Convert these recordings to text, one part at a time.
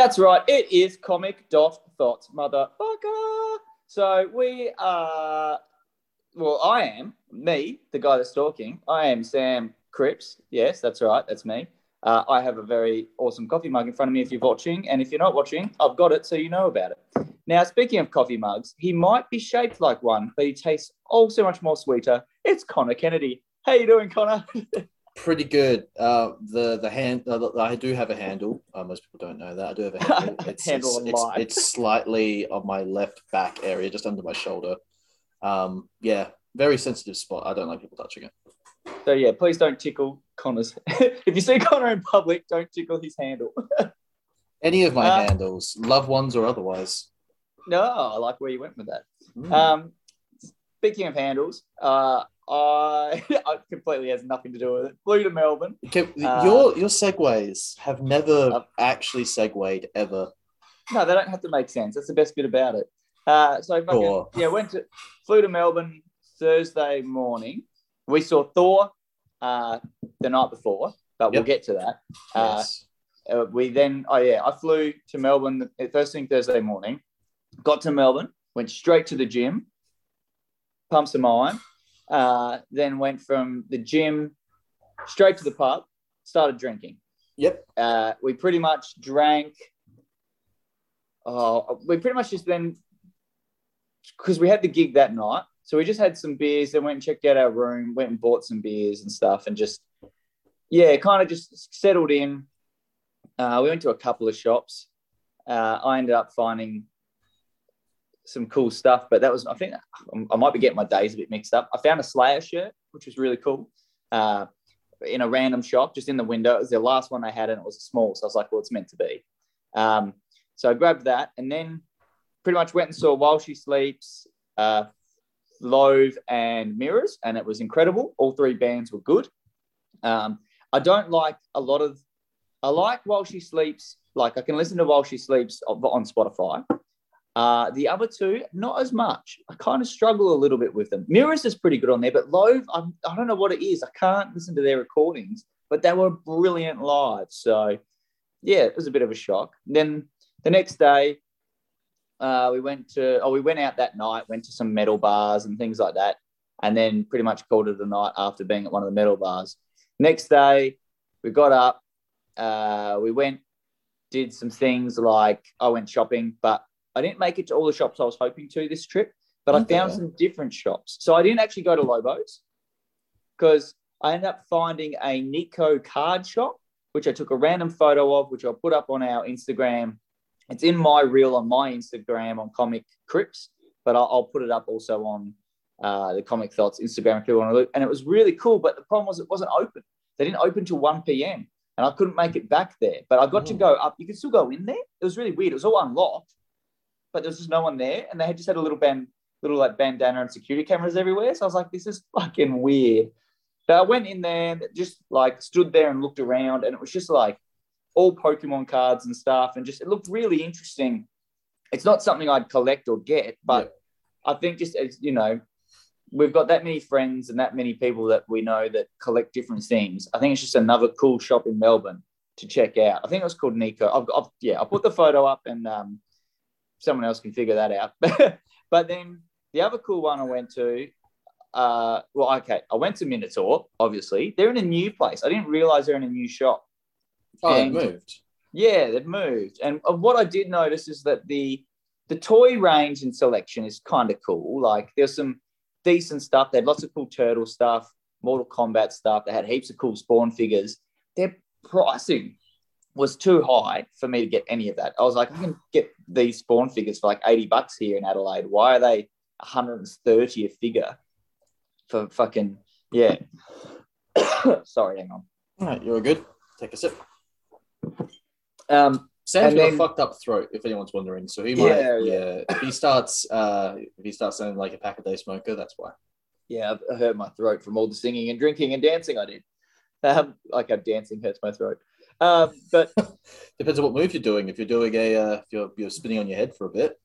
that's right. It is comic dot thoughts, motherfucker. So we are. Well, I am me, the guy that's talking. I am Sam Cripps. Yes, that's right. That's me. Uh, I have a very awesome coffee mug in front of me if you're watching. And if you're not watching, I've got it so you know about it. Now, speaking of coffee mugs, he might be shaped like one, but he tastes oh so much more sweeter. It's Connor Kennedy. How you doing, Connor? Pretty good. Uh, the the hand uh, I do have a handle. Uh, most people don't know that I do have a handle. It's, Handle it's, it's, it's slightly on my left back area, just under my shoulder. Um, yeah, very sensitive spot. I don't like people touching it. So yeah, please don't tickle Connor's. if you see Connor in public, don't tickle his handle. Any of my Uh, handles, loved ones or otherwise. no, I like where you went with that. Mm. Um, speaking of handles, uh, I it completely has nothing to do with it. Flew to Melbourne. Okay, uh, your your segues have never Uh, actually segued ever. No, they don't have to make sense. That's the best bit about it. Uh, so fucking, yeah, went to flew to Melbourne Thursday morning. We saw Thor uh, the night before, but we'll get to that. Uh, yes. uh, we then, oh yeah, I flew to Melbourne the first thing Thursday morning. Got to Melbourne, went straight to the gym, pumped some iron. Uh, then went from the gym straight to the pub, started drinking. Yep. Uh, we pretty much drank. Oh, we pretty much just then, because we had the gig that night, so we just had some beers. Then went and checked out our room, went and bought some beers and stuff, and just yeah, kind of just settled in. Uh, we went to a couple of shops. Uh, I ended up finding some cool stuff, but that was I think I might be getting my days a bit mixed up. I found a Slayer shirt, which was really cool. Uh, in a random shop, just in the window. It was the last one they had, and it was a small. So I was like, well, it's meant to be. Um, so I grabbed that, and then pretty much went and saw While She Sleeps, uh, and Mirrors, and it was incredible. All three bands were good. Um, I don't like a lot of. I like While She Sleeps. Like I can listen to While She Sleeps on Spotify. Uh, the other two, not as much. I kind of struggle a little bit with them. Mirrors is pretty good on there, but Loathe, I'm, I don't know what it is. I can't listen to their recordings, but they were brilliant live. So, yeah, it was a bit of a shock. Then the next day, uh, we went to, oh, we went out that night, went to some metal bars and things like that, and then pretty much called it a night after being at one of the metal bars. Next day, we got up, uh, we went, did some things like I went shopping, but I didn't make it to all the shops I was hoping to this trip, but I found some different shops. So I didn't actually go to Lobos because I ended up finding a Nico card shop, which I took a random photo of, which I'll put up on our Instagram. It's in my reel on my Instagram on Comic Crips, but I'll, I'll put it up also on uh, the Comic Thoughts Instagram if you want to look. And it was really cool, but the problem was it wasn't open. They didn't open till 1 p.m. and I couldn't make it back there. But I got to Oh. go up. You could still go in there. It was really weird. It was all unlocked, but there was just no one there. And they had just had a little band, little like bandana and security cameras everywhere. So I was like, this is fucking weird. But I went in there, just like stood there and looked around, and it was just like all Pokemon cards and stuff, and just it looked really interesting. It's not something I'd collect or get, but I think just as you know, we've got that many friends and that many people that we know that collect different things. I think it's just another cool shop in Melbourne to check out. I think it was called Nico. I've, I've yeah, I'll put the photo up and um, someone else can figure that out. but then the other cool one I went to, uh, well, okay, I went to Minotaur. Obviously, they're in a new place. I didn't realize they're in a new shop. Oh, and- moved. Yeah, they've moved. And uh, what I did notice is that the the toy range and selection is kind of cool. Like there's some decent stuff. They had lots of cool turtle stuff, Mortal Kombat stuff. They had heaps of cool Spawn figures. Their pricing was too high for me to get any of that. I was like, I can get these Spawn figures for like 80 bucks here in Adelaide. Why are they 130 a figure for fucking yeah? Sorry, hang on. All right, you're good. Take a sip. Um, Sam's got a fucked up throat, if anyone's wondering. So he might, yeah. yeah. If he starts, uh, if he starts sounding like a pack a day smoker, that's why. yeah, I hurt my throat from all the singing and drinking and dancing I did. Um, like I'm dancing hurts my throat. Um, but Depends on what move you're doing. If you're doing a, uh, if you're you're spinning on your head for a bit,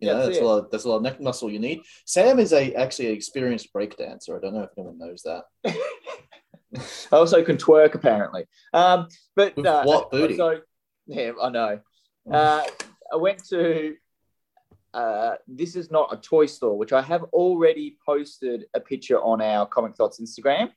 you know, That's that's a lot. That's a lot of neck muscle you need. Sam is a actually an experienced break dancer. I don't know if anyone knows that. I also can twerk apparently. Um, but With uh, what booty? So yeah, I know. Uh, I went to. Uh, this is not a toy store, which I have already posted a picture on our Comic Thoughts Instagram,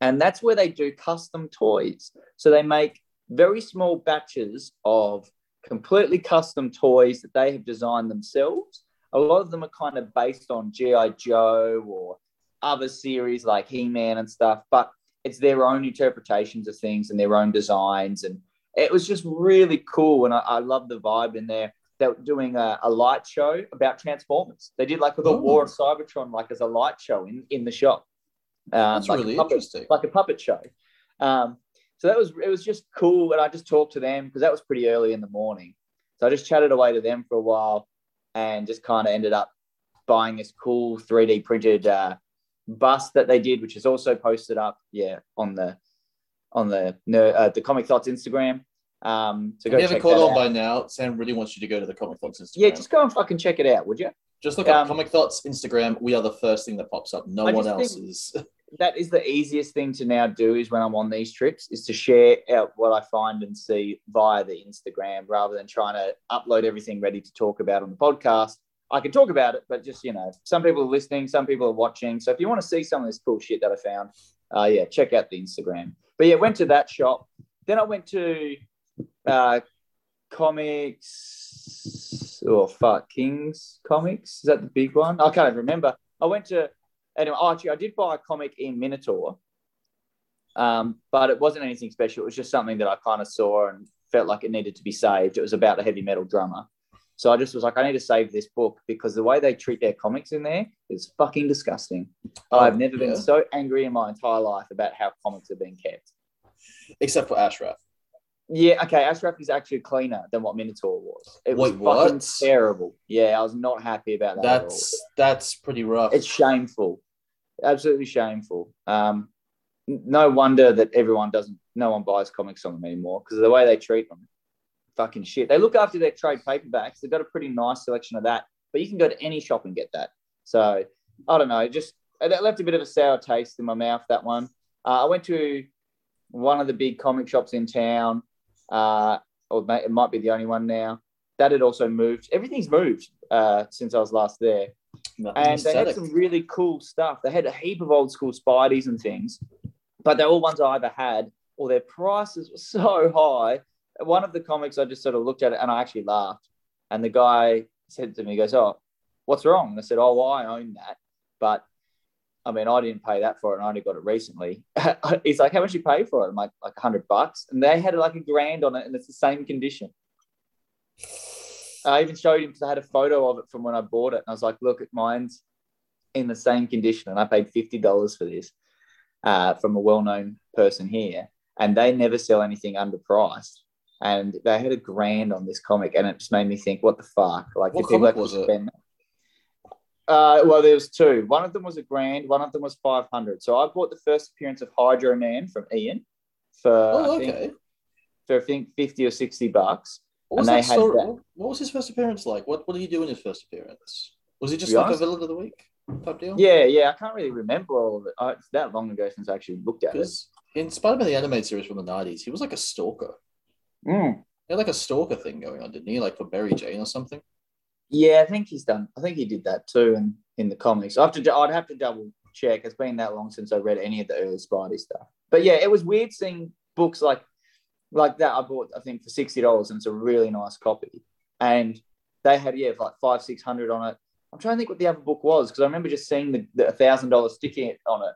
and that's where they do custom toys. So they make very small batches of completely custom toys that they have designed themselves. A lot of them are kind of based on G.I. Joe or other series like He Man and stuff, but it's their own interpretations of things and their own designs. And it was just really cool. And I, I love the vibe in there. They were doing a, a light show about Transformers. They did like the Ooh. War of Cybertron, like as a light show in, in the shop. Um, That's like really puppet- interesting. like a puppet show. Um, so that was it was just cool, and I just talked to them because that was pretty early in the morning. So I just chatted away to them for a while, and just kind of ended up buying this cool 3D printed uh, bus that they did, which is also posted up, yeah, on the on the uh, the Comic Thoughts Instagram. Um, so If go you haven't caught on by now, Sam really wants you to go to the Comic Thoughts Instagram. Yeah, just go and fucking check it out, would you? Just look up um, Comic Thoughts Instagram. We are the first thing that pops up. No I one else think- is. that is the easiest thing to now do is when I'm on these trips is to share out what I find and see via the Instagram rather than trying to upload everything ready to talk about on the podcast. I can talk about it, but just you know, some people are listening, some people are watching. So if you want to see some of this cool shit that I found, uh, yeah, check out the Instagram. But yeah, went to that shop. Then I went to uh, comics. Oh fuck, Kings Comics. Is that the big one? I can't remember. I went to anyway. Oh, actually, I did buy a comic in Minotaur, um, but it wasn't anything special. It was just something that I kind of saw and felt like it needed to be saved. It was about a heavy metal drummer. So I just was like, I need to save this book because the way they treat their comics in there is fucking disgusting. Oh, I've never yeah. been so angry in my entire life about how comics are being kept. Except for Ashraf. Yeah, okay. Ashraf is actually cleaner than what Minotaur was. It was Wait, what? fucking terrible. Yeah, I was not happy about that. That's that's pretty rough. it's shameful, absolutely shameful. Um, no wonder that everyone doesn't, no one buys comics on them anymore because of the way they treat them. Fucking shit. They look after their trade paperbacks. They've got a pretty nice selection of that, but you can go to any shop and get that. So I don't know. Just it left a bit of a sour taste in my mouth. That one. Uh, I went to one of the big comic shops in town, uh, or it might be the only one now. That had also moved. Everything's moved uh, since I was last there Nothing and they had some really cool stuff. They had a heap of old school Spideys and things, but they're all ones I either had or their prices were so high. One of the comics, I just sort of looked at it and I actually laughed. And the guy said to me, he goes, Oh, what's wrong? And I said, Oh, well, I own that. But I mean, I didn't pay that for it and I only got it recently. He's like, How much you pay for it? I'm like, like 100 bucks. And they had like a grand on it and it's the same condition. I even showed him because I had a photo of it from when I bought it. And I was like, look, at mine's in the same condition. And I paid $50 for this uh, from a well known person here. And they never sell anything underpriced. And they had a grand on this comic. And it just made me think, what the fuck? Like, What if comic was it? spend- Uh, well, there was two. One of them was a grand. One of them was 500. So I bought the first appearance of Hydro Man from Ian for, Oh, I think, for I think 50 or 60 bucks. What was that story? that. What was his first appearance like? What What did he do in his first appearance? Was he just like honest- a villain of the week type deal? Yeah, yeah. I can't really remember all of it. Uh, it's that long ago since I actually looked at it. In Spider-Man the animated series from the nineties, he was like a stalker. Mm. He had like a stalker thing going on, didn't he? Like for Mary Jane or something. Yeah, I think he's done. I think he did that too in, in the comics. I have to. I'd have to double check. It's been that long since I read any of the early Spidey stuff. But yeah, it was weird seeing books like like that. I bought I think for sixty dollars, and it's a really nice copy. And they had yeah like five six hundred on it. I'm trying to think what the other book was because I remember just seeing the, thousand dollars sticky on it,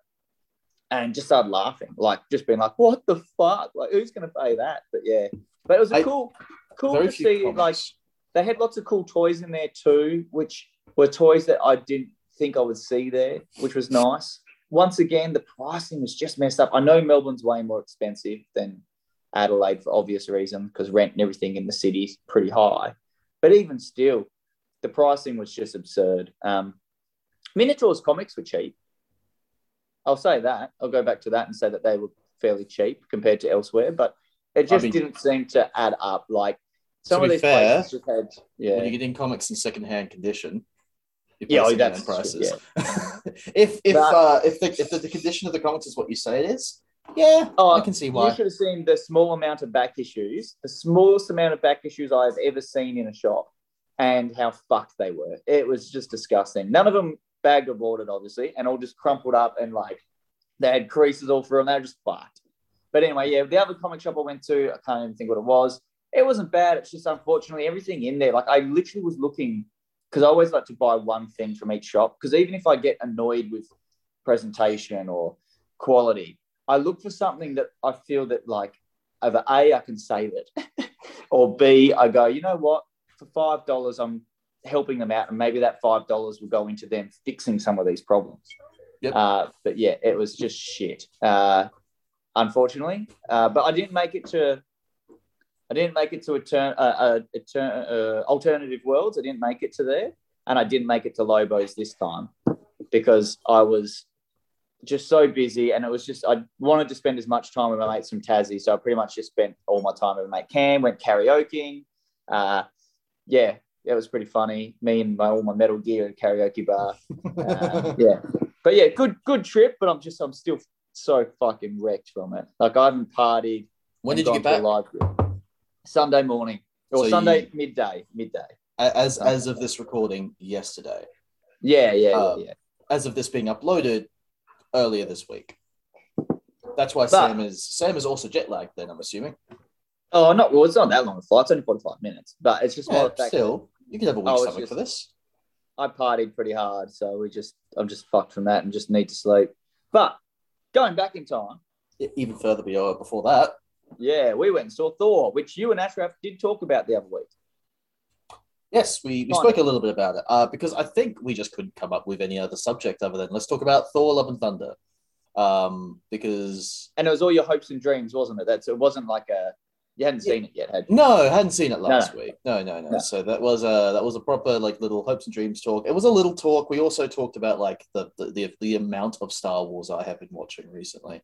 and just started laughing, like just being like, "What the fuck? Like, who's going to pay that?" But yeah, but it was a I- cool, cool to see. Like comics. They had lots of cool toys in there too, which were toys that I didn't think I would see there, which was nice. Once again, the pricing was just messed up. I know Melbourne's way more expensive than Adelaide for obvious reason because rent and everything in the city's pretty high. But even still, the pricing was just absurd. Um, Minotaur's comics were cheap. I'll say that. I'll go back to that and say that they were fairly cheap compared to elsewhere, but it just mean- didn't seem to add up. Like some To of these fair, places just had, yeah. When you get in comics in second-hand condition, you Yeah, oh, that's- prices. if if But- uh, if the if the, the condition of the comics is what you say it is, Yeah, Oh, I can see why. You should have seen the small amount of back issues, the smallest amount of back issues I've ever seen in a shop, and how fucked they were. It was just disgusting. None of them bagged or boarded, obviously, and all just crumpled up and like they had creases all through them. They were just fucked. But anyway, yeah, the other comic shop I went to, I can't even think what it was. It wasn't bad. It's just unfortunately everything in there. Like I literally was looking because I always like to buy one thing from each shop because even if I get annoyed with presentation or quality, I look for something that I feel that like either A, I can save it, or B, I go, you know what, for five dollars, I'm helping them out, and maybe that five dollars will go into them fixing some of these problems. Yep. Uh, but yeah, it was just shit, uh, unfortunately. Uh, but I didn't make it to. I didn't make it to a turn, uh, a, a turn, uh, alternative worlds. I didn't make it to there, and I didn't make it to Lobos this time because I was just so busy and it was just I wanted to spend as much time with my mates from Tassie. So I pretty much just spent all my time with my mate Cam, went karaokeing. Uh, yeah, it was pretty funny. Me and my all my metal gear at karaoke bar. Uh, yeah. But yeah, good good trip, but I'm just I'm still so fucking wrecked from it. Like I haven't partied. when did you get back? Live group. Sunday morning. Or So you- Sunday midday. Midday. As as of this recording yesterday. Yeah, yeah, Uh, yeah, yeah. As of this being uploaded earlier this week. That's why But- Sam is Sam is also jet lagged. Then I'm assuming. Oh, not well. It's not that long a flight. It's only forty five minutes, but it's just Yeah, the fact that still, you could have a week Oh, stomach for this. I partied pretty hard, so we just I'm just fucked from that and just need to sleep. But going back in time, E- Even further beyond before that. Yeah, we went and saw Thor, which you and Ashraf did talk about the other week. Yes, we, we spoke a little bit about it uh, because I think we just couldn't come up with any other subject other than let's talk about Thor: Love and Thunder. Um, because And it was all your hopes and dreams, wasn't it? That's it wasn't like a you hadn't seen it yet, had you? no, I hadn't seen it No, last week. No, no, no, No. So that was a that was a proper like little hopes and dreams talk. It was a little talk. We also talked about like the the the, the amount of Star Wars I have been watching recently.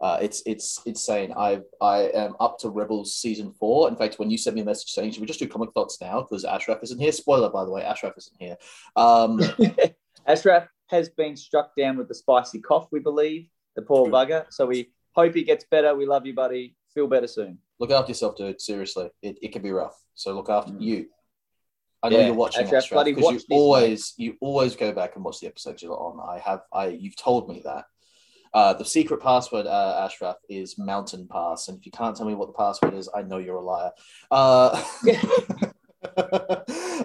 Uh, it's it's insane. I I am up to Rebels season four. In fact, when you sent me a message saying should we just do comic thoughts now because Ashraf isn't here. Spoiler by the way, Ashraf isn't here. Um, Ashraf has been struck down with the spicy cough, we believe, the poor True. bugger. So we hope he gets better. We love you, buddy. Feel better soon. look after yourself, dude. Seriously, it, it can be rough. So look after Mm. you. I know Yeah, you're watching Ashraf, Ashraf bloody because watch you always you always go back and watch the episodes you're on. I have I you've told me that. Uh, the secret password, uh, Ashraf, is Mountain Pass, and if you can't tell me what the password is, I know you're a liar. Uh,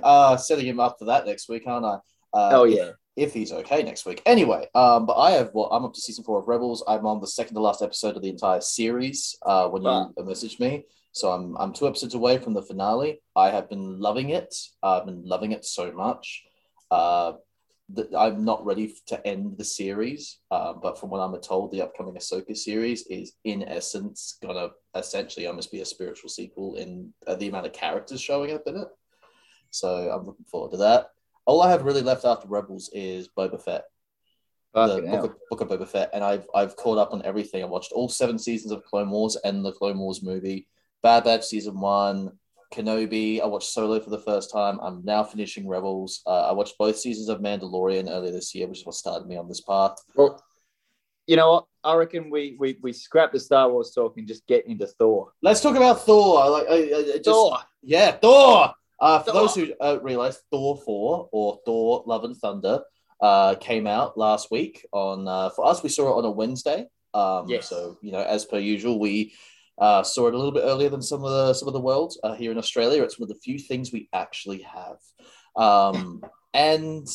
uh, setting him up for that next week, aren't I? Uh, Oh yeah. if he's okay next week. Anyway, um, but I have well, I'm up to season four of Rebels. I'm on the second to last episode of the entire series. Uh, when you Wow. messaged me, so I'm I'm two episodes away from the finale. I have been loving it. I've been loving it so much. Uh, that I'm not ready to end the series, uh, but from what I'm told, the upcoming Ahsoka series is in essence gonna essentially almost be a spiritual sequel in uh, the amount of characters showing up in it. So I'm looking forward to that. All I have really left after Rebels is Boba Fett, the Fucking hell. book of, book of Boba Fett, and I've I've caught up on everything. I watched all seven seasons of Clone Wars and the Clone Wars movie, Bad Batch season one, Kenobi. I watched Solo for the first time. I'm now finishing Rebels. Uh, I watched both seasons of Mandalorian earlier this year, which is what started me on this path. Well, you know what? I reckon we we we scrap the Star Wars talk and just get into Thor. Let's talk about Thor. Like I, I, just, Thor. Yeah, Thor. Uh, for Thor. those who uh, realize, Thor Four or Thor: Love and Thunder uh, came out last week. On uh, for us, we saw it on a Wednesday. Um, Yes. So you know, as per usual, we uh, saw it a little bit earlier than some of the some of the world uh, here in Australia. It's one of the few things we actually have. Um, and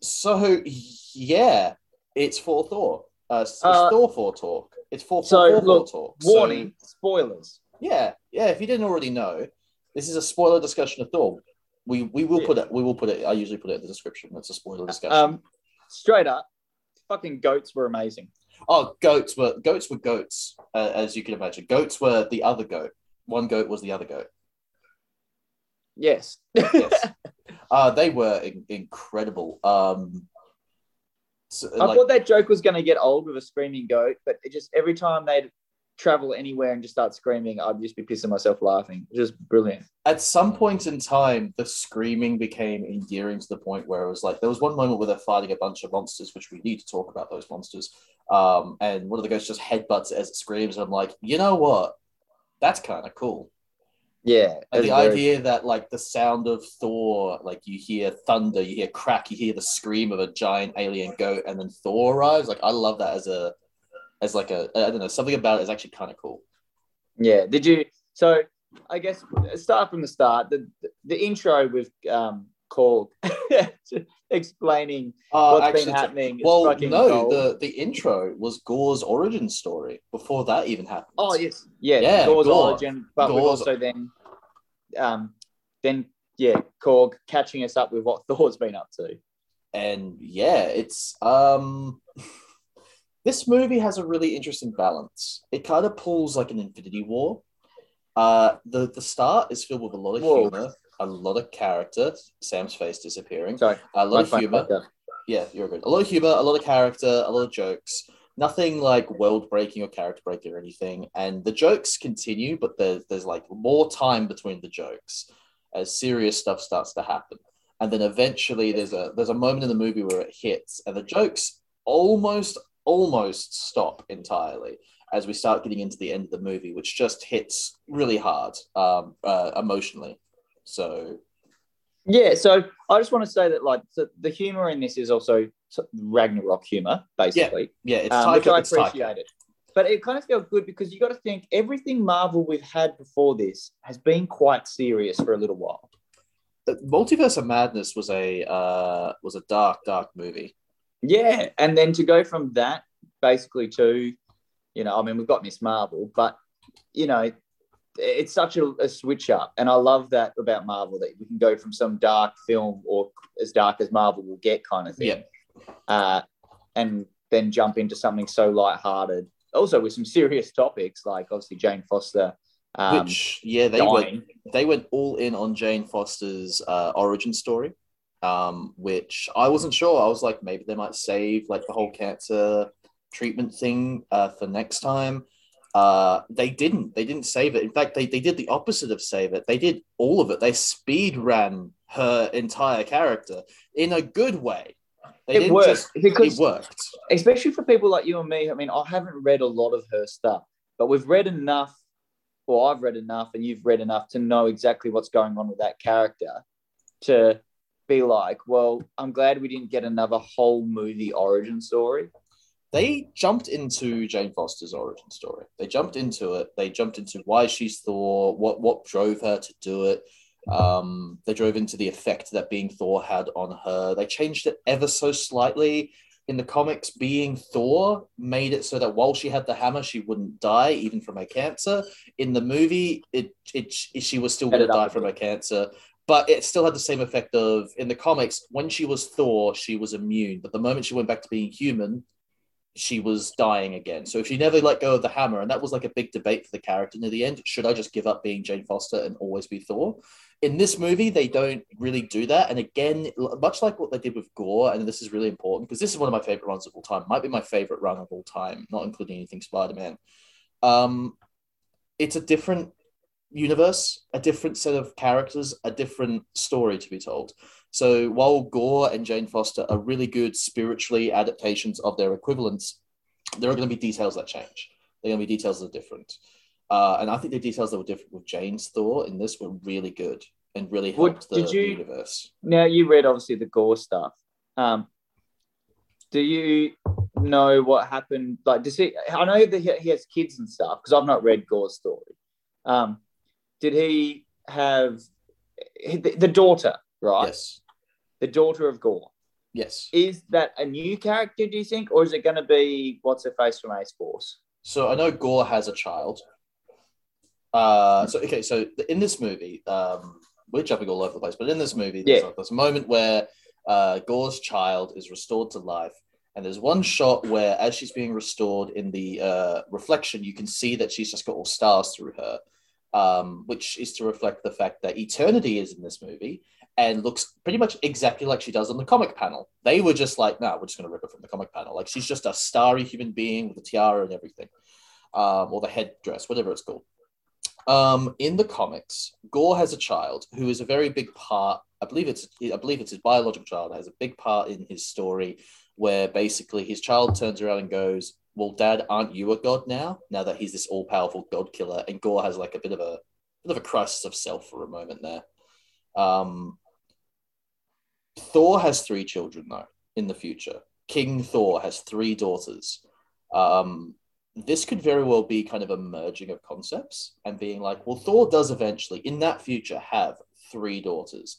so yeah, it's for Thor. Uh, it's, Uh, Thor for talk. It's for so, for, for look, talk. So- Warning, spoilers. yeah, yeah. If you didn't already know, this is a spoiler discussion of Thor. We we will Yeah. put it. We will put it. I usually put it in the description. It's a spoiler discussion. Um, straight up, fucking goats were amazing. Oh, goats were goats were goats, uh, as you can imagine. Goats were the other goat. One goat was the other goat. Yes. Yes, uh, they were in- incredible. Um, so, I like, thought that joke was going to get old with a screaming goat, but it just every time they'd travel anywhere and just start screaming, I'd just be pissing myself laughing. Just brilliant. At some point in time, the screaming became endearing to the point where it was like there was one moment where they're fighting a bunch of monsters, which we need to talk about those monsters. Um, and one of the ghosts just headbutts it as it screams. And I'm like, you know what? That's kind of cool. Yeah. And the very- idea that like the sound of Thor, like you hear thunder, you hear crack, you hear the scream of a giant alien goat, and then Thor arrives. Like I love that as a as like a I don't know something about it is actually kind of cool. Yeah. Did you? So I guess start from the start. The the intro with um called explaining Uh, what's actually, been happening. well, no, gold. the the intro was Gorr's origin story before that even happened. Oh yes, yeah, Yeah, Gorr's Gorr. origin, but Gorr's- also then, um, then yeah, Korg catching us up with what Thor's been up to. and yeah, it's um this movie has a really interesting balance. It kind of pulls like an Infinity War. Uh the the start is filled with a lot of Whoa. humor, a lot of character, Sam's face disappearing, Sorry, a lot of humor. Yeah, you're good. A lot of humor, a lot of character, a lot of jokes. Nothing like world breaking or character breaking or anything. And the jokes continue, but there's there's like more time between the jokes as serious stuff starts to happen. And then eventually there's a there's a moment in the movie where it hits and the jokes almost almost stop entirely as we start getting into the end of the movie, which just hits really hard um, uh, emotionally. So Yeah, so I just want to say that like so the humor in this is also Ragnarok humor, basically. yeah, it's um, which I it's appreciate it. But it kind of felt good because you got to think everything Marvel we've had before this has been quite serious for a little while. The Multiverse of Madness was a uh, was a dark, dark movie. Yeah, and then to go from that basically to, you know, I mean, we've got Miss Marvel, but you know, it's such a, a switch up, and I love that about Marvel that we can go from some dark film or as dark as Marvel will get kind of thing, Yeah. uh, and then jump into something so light-hearted. also with some serious topics like obviously Jane Foster. Um, Which yeah, they went they went all in on Jane Foster's uh, origin story, um, which I wasn't sure. I was like, maybe they might save like the whole cancer treatment thing uh, for next time. Uh, they didn't. They didn't save it. In fact, they, they did the opposite of save it. They did all of it. They speed ran her entire character in a good way. They It worked just- because it worked. especially for people like you and me. I mean, I haven't read a lot of her stuff, but we've read enough, or I've read enough, and you've read enough to know exactly what's going on with that character to be like, well, I'm glad we didn't get another whole movie origin story. they jumped into Jane Foster's origin story. They jumped into it. They jumped into why she's Thor, what what drove her to do it. Um, they drove into the effect that being Thor had on her. They changed it ever so slightly. In the comics, being Thor made it so that while she had the hammer, she wouldn't die even from her cancer. In the movie, it, it she was still going to die from her cancer, but it still had the same effect of in the comics when she was Thor, she was immune. But the moment she went back to being human, she was dying again. So if she never let go of the hammer, and that was like a big debate for the character near the end, should I just give up being Jane Foster and always be Thor? In this movie, they don't really do that. And again, much like what they did with Gorr, and this is really important because this is one of my favorite runs of all time, might be my favorite run of all time, not including anything Spider Man. Um, it's a different universe, a different set of characters, a different story to be told. So while Gorr and Jane Foster are really good spiritually adaptations of their equivalents, there are going to be details that change. There are going to be details that are different. Uh, and I think the details that were different with Jane's Thor in this were really good and really helped the did you- universe. Now you read obviously the Gorr stuff. Um, do you know what happened? Like, does he? I know that he, he has kids and stuff because I've not read Gorr's story. Um, did he have the, the daughter? Right, Yes. the daughter of Gorr. Yes. Is that a new character? Do you think, or is it going to be what's her face from A Force? So I know Gorr has a child. Uh, so okay, so in this movie, um, we're jumping all over the place, but in this movie, there's, Yeah. a, there's a moment where uh, Gorr's child is restored to life, and there's one shot where, as she's being restored in the uh, reflection, you can see that she's just got all stars through her, um, which is to reflect the fact that Eternity is in this movie and looks pretty much exactly like she does on the comic panel. They were just like, no, we're just going to rip it from the comic panel. Like she's just a starry human being with a tiara and everything. um, or the headdress, whatever it's called. Um, in the comics, Gorr has a child who is a very big part. I believe it's I believe it's his biological child has a big part in his story, where basically his child turns around and goes, "Well, Dad, aren't you a god now? Now that he's this all powerful god killer?" And Gorr has like a bit of a bit of a crisis of self for a moment there. Um, Thor has three children though in the future. King Thor has three daughters. Um, this could very well be kind of a merging of concepts and being like, well, Thor does eventually, in that future, have three daughters.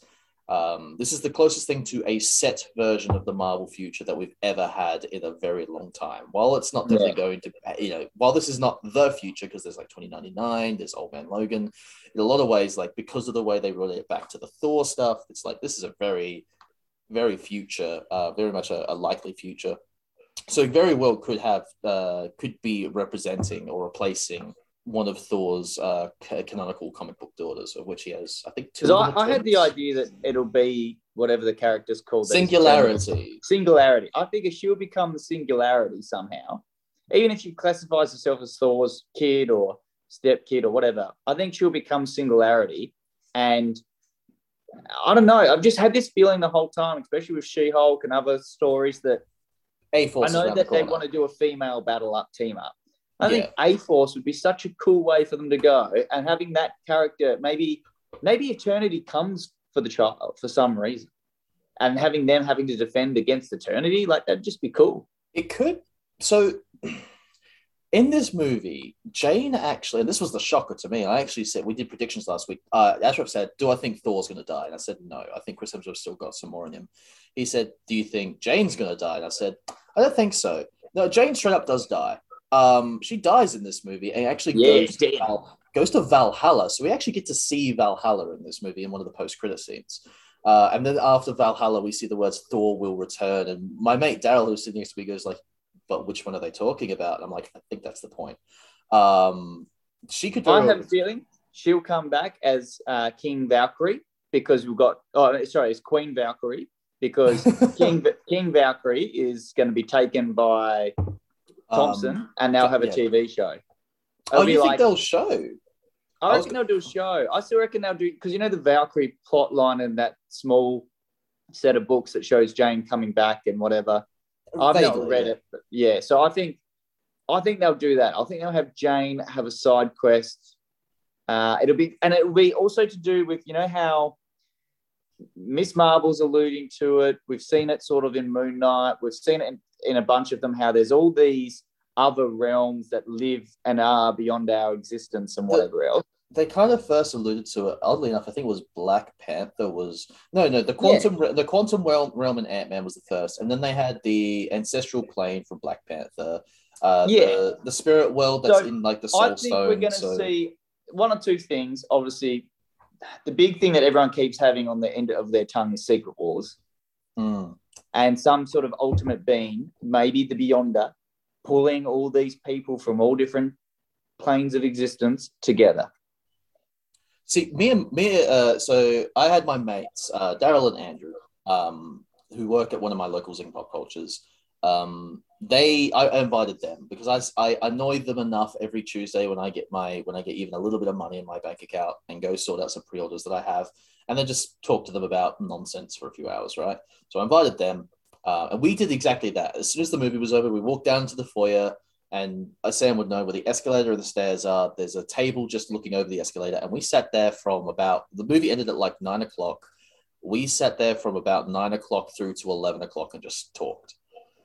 Um, this is the closest thing to a set version of the Marvel future that we've ever had in a very long time. While it's not definitely yeah. going to, you know, while this is not the future because there's like 2099, there's Old Man Logan. In a lot of ways, like because of the way they relate it back to the Thor stuff, it's like this is a very, very future, uh, very much a, a likely future so very well could have uh, could be representing or replacing one of Thor's uh, canonical comic book daughters, of which he has, I think, two. I, I had the idea that it'll be whatever the character's called. Singularity. Singularity. I figure she'll become the singularity somehow, even if she classifies herself as Thor's kid or step kid or whatever. I think she'll become singularity, and I don't know. I've just had this feeling the whole time, especially with She Hulk and other stories that a Force. I know that the they want to do a female battle up team up. I yeah. think A Force would be such a cool way for them to go, and having that character, maybe maybe Eternity comes for the child for some reason, and having them having to defend against Eternity, like that'd just be cool. It could. So, in this movie, Jane actually, and this was the shocker to me. I actually said we did predictions last week. Uh, Ashraf said, "Do I think Thor's going to die?" And I said, "No. I think Chris Hemsworth still got some more in him." He said, "Do you think Jane's going to die?" And I said, "I don't think so." No, Jane straight up does die. Um, she dies in this movie and actually yeah, goes, to Val, goes to Valhalla. So we actually get to see Valhalla in this movie in one of the post credit scenes. Uh, and then after Valhalla, we see the words "Thor will return." And my mate Daryl, who's sitting next to me, goes like, "But which one are they talking about?" And I'm like, "I think that's the point." Um, she could. I have a feeling she'll come back as uh, King Valkyrie because we've got. Oh, sorry, it's Queen Valkyrie because King King Valkyrie is going to be taken by Thompson, um, and they'll have a yeah. TV show. It'll oh, you think like, they'll show? I, I reckon they'll do a show. I still reckon they'll do because you know the Valkyrie plot line and that small set of books that shows Jane coming back and whatever. I've Vaguely, not read yeah. it, but yeah. So I think I think they'll do that. I think they'll have Jane have a side quest. Uh, it'll be and it will be also to do with you know how Miss Marvel's alluding to it. We've seen it sort of in Moon Knight. We've seen it in, in a bunch of them how there's all these other realms that live and are beyond our existence and whatever the, else. They kind of first alluded to it. Oddly enough, I think it was Black Panther was no, no. The quantum, yeah. the quantum realm, realm in Ant Man was the first, and then they had the ancestral plane from Black Panther. Uh, yeah, the, the spirit world that's so in like the soul I think stone, we're going to so... see one or two things. Obviously, the big thing that everyone keeps having on the end of their tongue is Secret Wars. Mm. And some sort of ultimate being, maybe the Beyonder, pulling all these people from all different planes of existence together. See, me and me, uh, so I had my mates, uh, Daryl and Andrew, um, who work at one of my local Zing Pop Cultures. Um, they I invited them because I, I annoy them enough every Tuesday when I get my when I get even a little bit of money in my bank account and go sort out some pre-orders that I have and then just talk to them about nonsense for a few hours, right? So I invited them, uh, and we did exactly that. As soon as the movie was over, we walked down to the foyer, and Sam would know where the escalator and the stairs are. There's a table just looking over the escalator, and we sat there from about the movie ended at like nine o'clock. We sat there from about nine o'clock through to eleven o'clock and just talked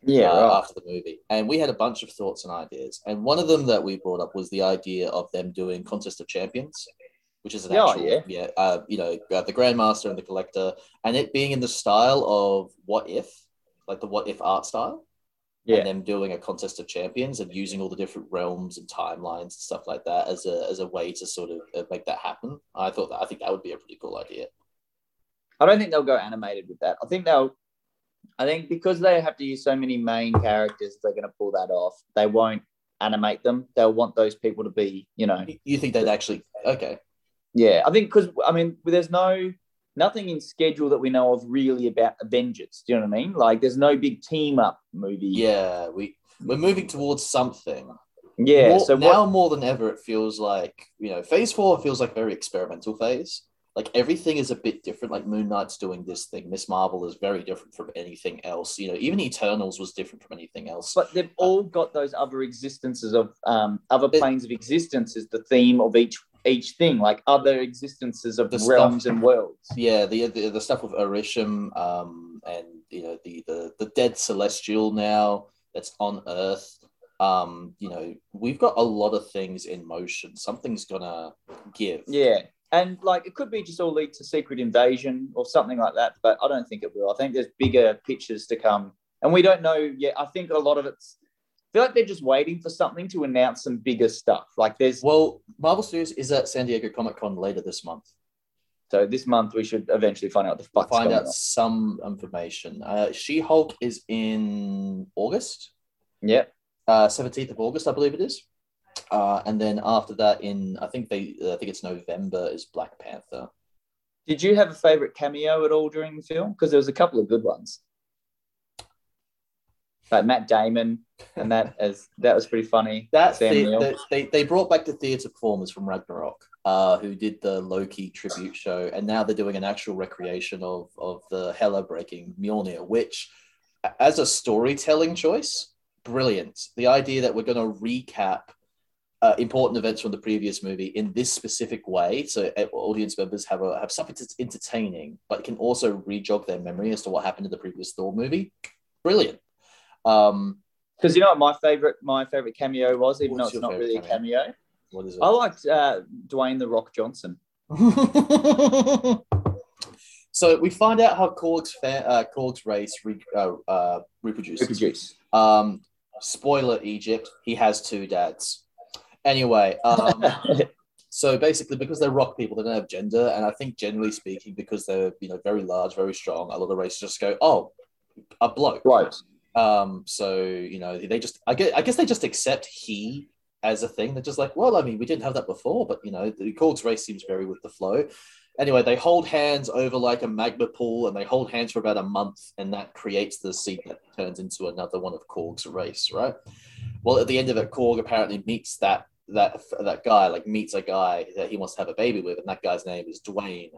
yeah, uh, right. after the movie. And we had a bunch of thoughts and ideas. And one of them that we brought up was the idea of them doing Contest of Champions, which is an oh, actual, yeah, yeah uh, you know, uh, the Grandmaster and the Collector, and it being in the style of What If, like the What If art style. Yeah. And them doing a contest of champions and using all the different realms and timelines and stuff like that as a as a way to sort of uh, make that happen. I thought that I think that would be a pretty cool idea. I don't think they'll go animated with that. I think they'll I think because they have to use so many main characters, they're going to pull that off. They won't animate them. They'll want those people to be, you know. You think they'd actually? Okay. Yeah, I think because I mean, there's no nothing in schedule that we know of really about Avengers. Do you know what I mean? Like, there's no big team up movie. Yeah, we we're moving towards something. Yeah. More- so now what? more than ever, it feels like you know, Phase Four feels like a very experimental phase. Like everything is a bit different. Like Moon Knight's doing this thing. Miss Marvel is very different from anything else. You know, even Eternals was different from anything else. But they've all got those other existences of um, other planes of existence is the theme of each each thing, like other existences of The realms stuff- and worlds. yeah, the, the the stuff with Arishem, um, and you know the the the dead celestial now that's on Earth. Um, you know, we've got a lot of things in motion. Something's gonna give. Yeah. And like it could be just all lead to secret invasion or something like that, but I don't think it will. I think there's bigger pictures to come. And we don't know yet. I think a lot of it's I feel like they're just waiting for something to announce some bigger stuff. Like there's Well, Marvel Studios is at San Diego Comic Con later this month. so this month we should eventually find out the fuck's Find out on. some information. Uh, she Hulk is in August, Yeah. uh, seventeenth of August, I believe it is. Uh, and then after that, in I think they, I think it's November, is Black Panther. Did you have a favorite cameo at all during the film? Because there was a couple of good ones. Like Matt Damon and that as that was pretty funny. That Sam the- the- they they brought back the theater performers from Ragnarok, uh, who did the Loki tribute show, and now they're doing an actual recreation of of the Hela breaking Mjolnir, which, as a storytelling choice, brilliant. The idea that we're going to recap. Uh, important events from the previous movie in this specific way, so uh, audience members have a have something that's entertaining, but can also re-jog their memory as to what happened in the previous Thor movie. Brilliant. Um, Because you know what my favorite my favorite cameo was, even though it's not really a cameo. what is it? I liked uh, Dwayne the Rock Johnson. so we find out how Korg's fa- uh, Korg's race re- uh, uh, reproduces. Reproduce. Um, spoiler: Egypt. He has two dads. Anyway, um, so basically, because they're rock people, they don't have gender, and I think generally speaking, because they're you know very large, very strong, a lot of races just go, "Oh, a bloke." right. Um, so you know, they just I guess I guess they just accept he as a thing. They're just like, well, I mean, we didn't have that before, but you know, the Korg's race seems very with the flow. Anyway, they hold hands over like a magma pool, and they hold hands for about a month, and that creates the seed that turns into another one of Korg's race, right? Well, at the end of it, Korg apparently meets that that that guy, like meets a guy that he wants to have a baby with, and that guy's name is Dwayne,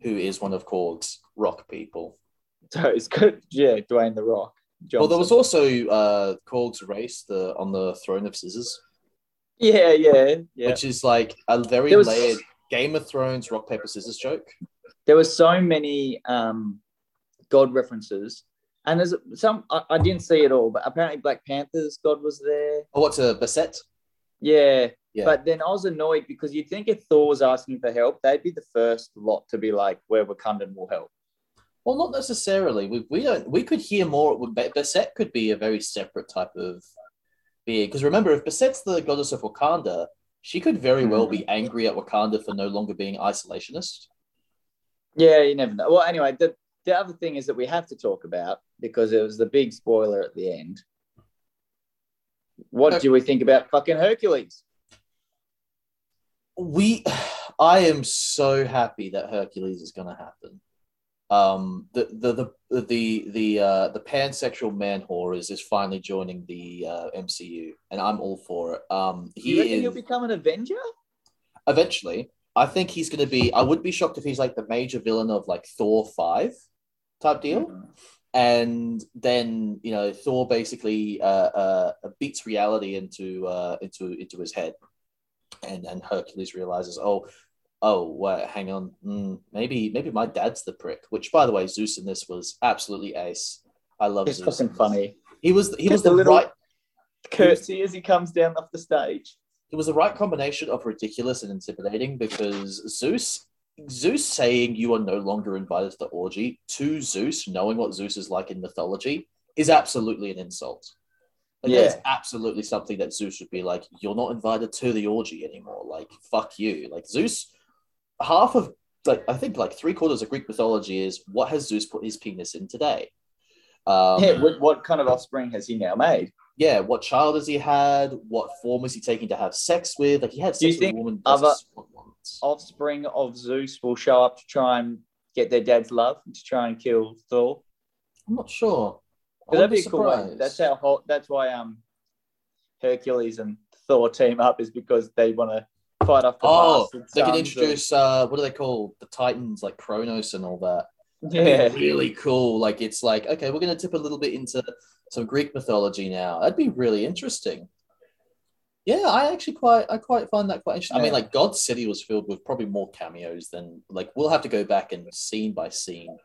who is one of Korg's rock people. So it's good. Yeah, Dwayne the Rock. Johnson. Well, there was also uh, Korg's race the on the throne of scissors, yeah, yeah, yeah. which is like a very was- layered Game of Thrones rock paper scissors joke. there were so many um, God references, and there's some I, I didn't see it all, but apparently Black Panther's God was there. Oh, what's a Bassett? Yeah, Yeah. but then I was annoyed because you'd think if Thor was asking for help, they'd be the first lot to be like, "Where Wakandan will help." Well, not necessarily. We, we don't. We could hear more. Bassett could be a very separate type of being. Because remember, if Bassett's the goddess of Wakanda, she could very well be mm-hmm. angry at Wakanda for no longer being isolationist. Yeah, you never know. Well, anyway, the the other thing is that we have to talk about because it was the big spoiler at the end. What do we think about fucking Hercules? we i am so happy that hercules is going to happen um the the the the the uh the pansexual man horrors is is finally joining the uh mcu and i'm all for it um you he reckon is he'll become an Avenger? eventually i think he's going to be i wouldn't be shocked if he's like the major villain of like thor 5 type deal Mhm. And then you know Thor basically uh, uh, beats reality into uh, into into his head, and and Hercules realizes, oh, oh, wait, hang on, mm, maybe maybe my dad's the prick. Which, by the way, Zeus in this was absolutely ace. I love It's Zeus. fucking in funny. He was he was Just the little- right Curtsy as he comes down off the stage. it was the right combination of ridiculous and intimidating because Zeus Zeus saying you are no longer invited to the orgy to Zeus, knowing what Zeus is like in mythology, is absolutely an insult. Like, Yeah. Is absolutely something that Zeus would be like, you're not invited to the orgy anymore. Like, fuck you. Like, Zeus, half of, like, I think like three quarters of Greek mythology is what has Zeus put his penis in today? Um, yeah, what, what kind of offspring has he now made? yeah, what child has he had? What form is he taking to have sex with? Like, he had sex with a woman. other- that's just once. Offspring of Zeus will show up to try and get their dad's love to try and kill Thor. I'm not sure. That'd be a cool surprised. That's how. That's why um, Hercules and Thor team up is because they want to fight off the Oh, they can sons introduce uh, what are they called? The Titans, like Kronos and all that. That'd yeah, really cool. Like it's like okay, we're gonna tip a little bit into some Greek mythology now. That'd be really interesting. Yeah, I actually quite I quite find that quite interesting. I mean, like God City was filled with probably more cameos than like we'll have to go back and scene by scene.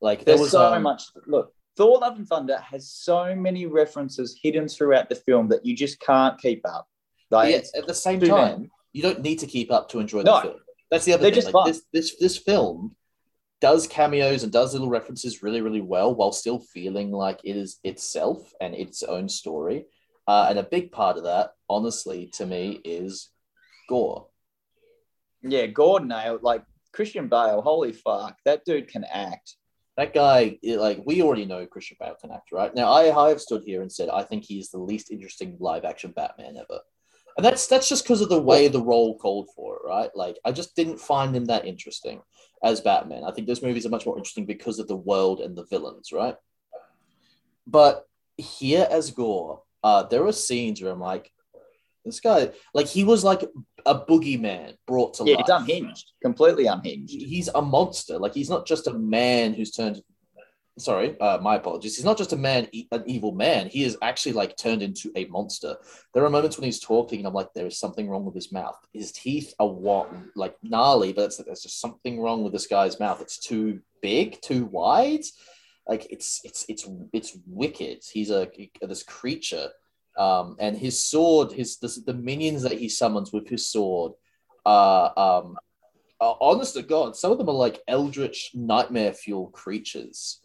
Like there there's was so um, much. Look, Thor: Love and Thunder has so many references hidden throughout the film that you just can't keep up. Like, yeah, at the same time, you don't need to keep up to enjoy No. the film. That's the other They're thing. just Like, this this this film does cameos and does little references really really well while still feeling like it is itself and its own story. Uh, and a big part of that, honestly, to me, is Gorr. Yeah, Gordon nailed like Christian Bale. Holy fuck, that dude can act. That guy, like we already know Christian Bale can act, right? Now I, I have stood here and said I think he's the least interesting live action Batman ever. And that's that's just because of the way the role called for it, right? Like I just didn't find him that interesting as Batman. I think those movies are much more interesting because of the world and the villains, right? But here as Gorr, uh, there were scenes where I'm like, this guy, like he was like a boogeyman brought to Yeah, life it's unhinged, completely unhinged. he's a monster. Like he's not just a man who's turned. Sorry, uh, my apologies. He's not just a man, an evil man. He is actually like turned into a monster. There are moments when he's talking, and I'm like, there is something wrong with his mouth. His teeth are what, like gnarly, but it's, there's just something wrong with this guy's mouth. It's too big, too wide. Like it's it's it's it's wicked. He's a this creature, um, and his sword, his the, the minions that he summons with his sword, are um, uh, honest to God, some of them are like eldritch nightmare fuel creatures.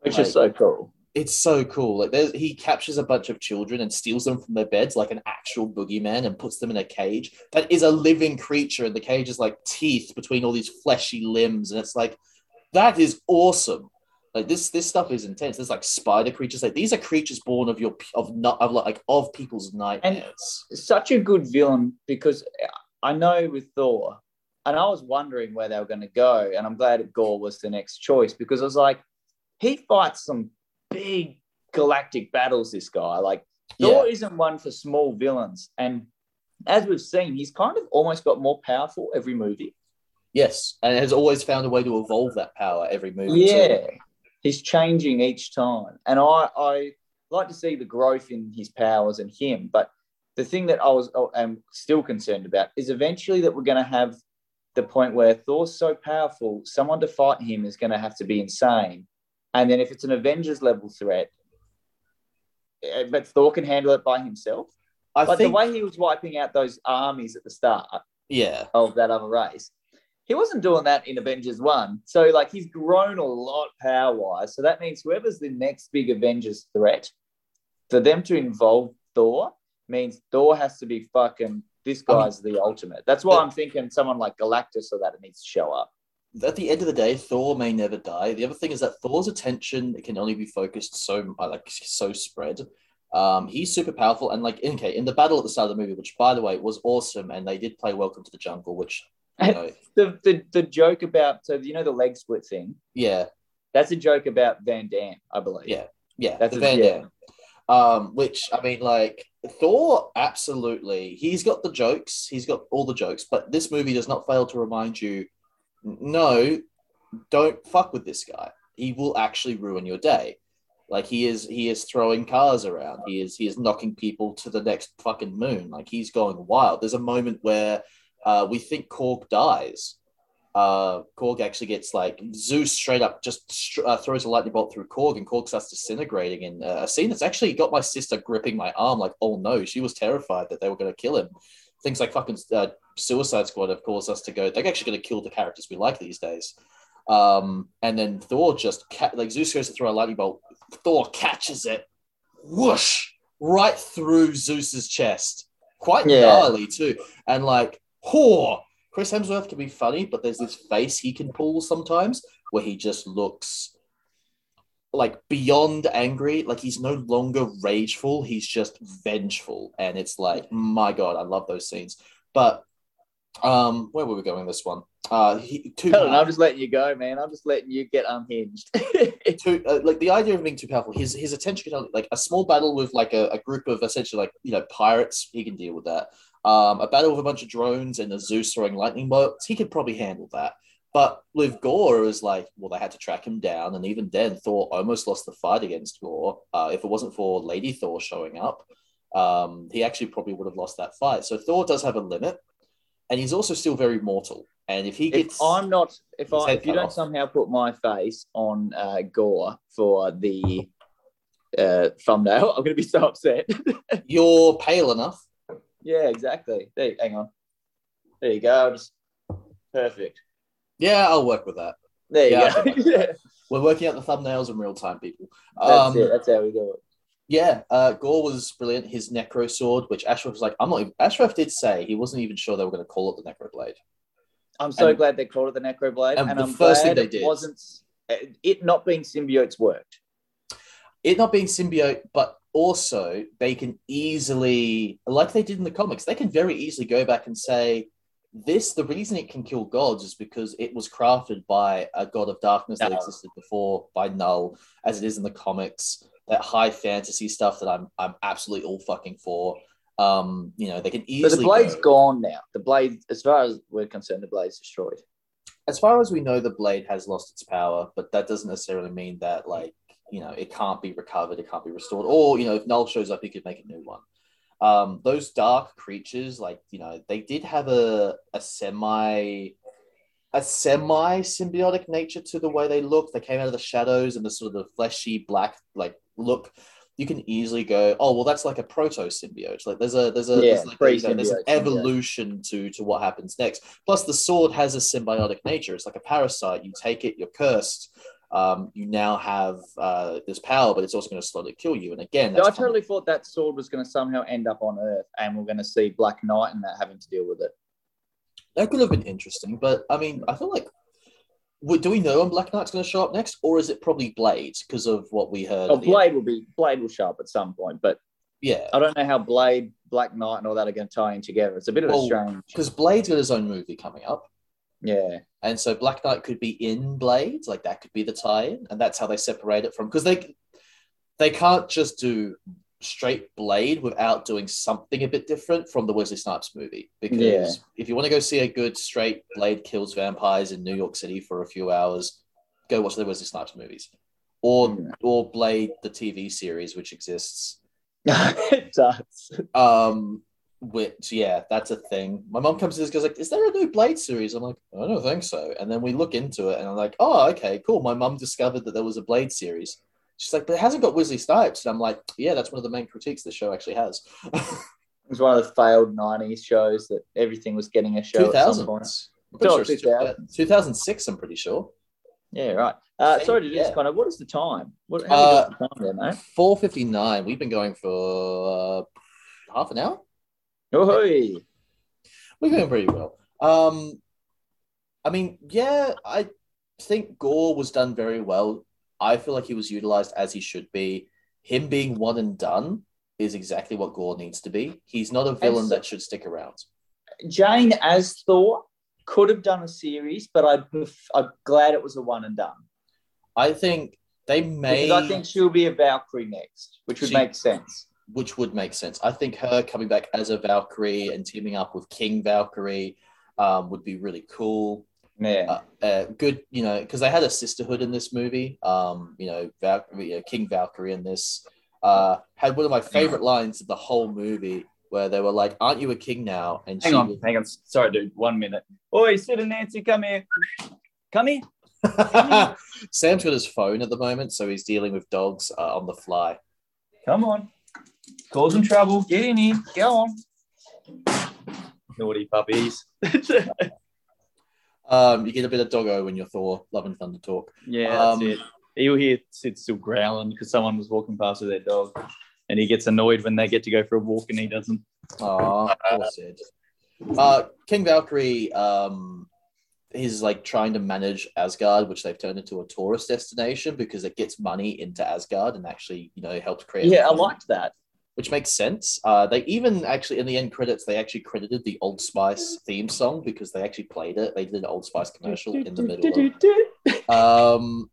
Which is so cool. It's so cool. Like there's, he captures a bunch of children and steals them from their beds like an actual boogeyman and puts them in a cage that is a living creature. And the cage is like teeth between all these fleshy limbs. And it's like, that is awesome. Like this, this stuff is intense. There's like spider creatures. Like these are creatures born of your of not of like of people's nightmares. Such a good villain because I know with Thor, and I was wondering where they were going to go, and I'm glad Gorr was the next choice because I was like, he fights some big galactic battles. This guy, like Thor, isn't one for small villains, and as we've seen, he's kind of almost got more powerful every movie. Yes, and has always found a way to evolve that power every movie. too. He's changing each time, and I I like to see the growth in his powers and him. But the thing that I was oh, am still concerned about is eventually that we're going to have the point where Thor's so powerful, someone to fight him is going to have to be insane, and then if it's an Avengers level threat, eh, but Thor can handle it by himself. I But think. the way he was wiping out those armies at the start, yeah, of that other race. He wasn't doing that in Avengers 1. So, like, he's grown a lot power wise. So, that means whoever's the next big Avengers threat, for them to involve Thor, means Thor has to be fucking, this I mean- guy's the ultimate. That's why I'm thinking someone like Galactus or that it needs to show up. at the end of the day, Thor may never die. The other thing is that Thor's attention can only be focused so uh, like so spread. Um, he's super powerful, and like okay, in the battle at the start of the movie, which by the way was awesome, and they did play Welcome to the Jungle, which The, the, the joke about, so you know, the leg split thing, yeah, that's a joke about Van Damme, I believe. Yeah. yeah, That's the a- Van yeah. Damme. Um, which I mean, like Thor, absolutely, he's got the jokes, he's got all the jokes, but this movie does not fail to remind you, no, don't fuck with this guy. He will actually ruin your day. Like he is, he is throwing cars around. He is, he is knocking people to the next fucking moon. Like he's going wild. There's a moment where uh, we think Korg dies. Uh, Korg actually gets like Zeus straight up just uh, throws a lightning bolt through Korg, and Korg starts disintegrating. In uh, a scene that's actually got my sister gripping my arm, like, oh no, she was terrified that they were going to kill him. Things like fucking uh, Suicide Squad have caused us to go. They're actually going to kill the characters we like these days. Um, and then Thor just ca- like Zeus goes to throw a lightning bolt. Thor catches it, whoosh, right through Zeus's chest. Quite Yeah. gnarly too. And like, whore. Chris Hemsworth can be funny, but there's this face he can pull sometimes where he just looks like beyond angry. Like he's no longer rageful. He's just vengeful. And it's like, my God, I love those scenes. But um, where were we going this one? Uh, he, too I'm just letting you go, man. I'm just letting you get unhinged. too, uh, like the idea of being too powerful. His his attention can only like a small battle with like a, a group of essentially like you know pirates. He can deal with that. Um, a battle with a bunch of drones and a Zeus throwing lightning bolts. He could probably handle that. But with Gorr, it was like, well, they had to track him down, and even then, Thor almost lost the fight against Gorr. Uh, if it wasn't for Lady Thor showing up, um, he actually probably would have lost that fight. So Thor does have a limit, and he's also still very mortal. And if he gets, if I'm not, if I, if you don't off. somehow put my face on uh, Gorr for the uh, thumbnail, I'm going to be so upset. you're pale enough, yeah, exactly. There, hang on. There you go. Just perfect. yeah, I'll work with that. There you Yeah, go. yeah, We're working out the thumbnails in real time, people. that's Um, it. That's how we do it. Yeah, uh, Gorr was brilliant. His Necro sword, which Ashraf was like, I'm not. Even, Ashraf did say he wasn't even sure they were going to call it the Necro blade. I'm so and- glad they called it the Necro Blade, and and, the I'm first thing glad they it did- wasn't. It not being symbiotes worked. It not being symbiote, but also they can easily, like they did in the comics, they can very easily go back and say, this, the reason it can kill gods is because it was crafted by a god of darkness that existed before by Knull, as it is in the comics. That high fantasy stuff that I'm I'm absolutely all fucking for. Um, you know, they can But easily the blade's go- gone now. The blade, as far as we're concerned, the blade's destroyed. as far as we know, the blade has lost its power, but that doesn't necessarily mean that like you know it can't be recovered, it can't be restored, or you know if Knull shows up, he could make a new one. Um, those dark creatures, like you know, they did have a a semi a semi symbiotic nature to the way they looked. They came out of the shadows and the sort of the fleshy black like look. You can easily go, oh well, that's like a proto symbiote. Like there's a there's a Yeah, there's, like, you know, there's an evolution to to what happens next. Plus, the sword has a symbiotic nature. It's like a parasite. You take it, you're cursed. Um, you now have uh, this power, but it's also going to slowly kill you. And again, I totally thought that sword was going to somehow end up on Earth, and we're going to see Black Knight and that having to deal with it. that could have been interesting. But I mean, I feel like do we know when Black Knight's going to show up next, or is it probably Blade because of what we heard? Oh, the end? Blade will be Blade will show up at some point, but yeah, I don't know how Blade, Black Knight, and all that are going to tie in together. It's a bit of Well, a strange. because Blade's got his own movie coming up. Yeah, And so Black Knight could be in Blade, like that could be the tie-in, and that's how they separate it from because they they can't just do straight Blade without doing something a bit different from the Wesley Snipes movie. Because Yeah. if you want to go see a good straight Blade kills vampires in New York City for a few hours, go watch the Wesley Snipes movies, or Yeah. or Blade the TV series which exists. it does. Um, which yeah, that's a thing. My mom comes to this goes like, "Is there a new Blade series?" I'm like, "I don't think so." And then we look into it, and I'm like, "Oh, okay, cool." My mom discovered that there was a Blade series. She's like, "But it hasn't got Wesley Snipes." And I'm like, "Yeah, that's one of the main critiques the show actually has." It was one of the failed '90s shows that everything was getting a show Two at some point. I'm Oh, sure 2000. 2006. I'm pretty sure. Yeah, right. Uh, sorry to do this, yeah. Connor. What is the time? What, how Uh, the time there, mate? Four fifty nine. We've been going for uh, half an hour. Oh, hey, We're doing pretty well. Um, I mean, yeah, I think Gorr was done very well. I feel like he was utilized as he should be. Him being one and done is exactly what Gorr needs to be. He's not a villain so- that should stick around. Jane as Thor could have done a series, but I pref- I'm glad it was a one and done. I think they may, Because I think she'll be a Valkyrie next, which would She- make sense. Which would make sense. I think her coming back as a Valkyrie and teaming up with King Valkyrie um, would be really cool. Yeah. uh, uh, good, you know, because they had a sisterhood in this movie. Um, you know, Val- you know, King Valkyrie in this uh, had one of my favorite lines of the whole movie, where they were like, "Aren't you a king now?" And hang on, hang on. Sorry, dude. One minute. Oi, Sid and Nancy, come here. Come here. was- Sam's got his phone at the moment, so he's dealing with dogs uh, on the fly. Come on. Causing trouble. Get in here. Go on. Naughty puppies. Um, you get a bit of doggo when you're Thor, Love and Thunder talk. Yeah, that's Um, it. You'll hear Sid still growling because someone was walking past with their dog, and he gets annoyed when they get to go for a walk and he doesn't. Oh, poor Sid. Uh, King Valkyrie, um, he's like trying to manage Asgard, which they've turned into a tourist destination because it gets money into Asgard and actually, you know, helps create. Yeah, I liked that. Which makes sense. Uh, they even actually in the end credits they actually credited the Old Spice theme song because they actually played it. They did an Old Spice commercial in the middle. Of, um,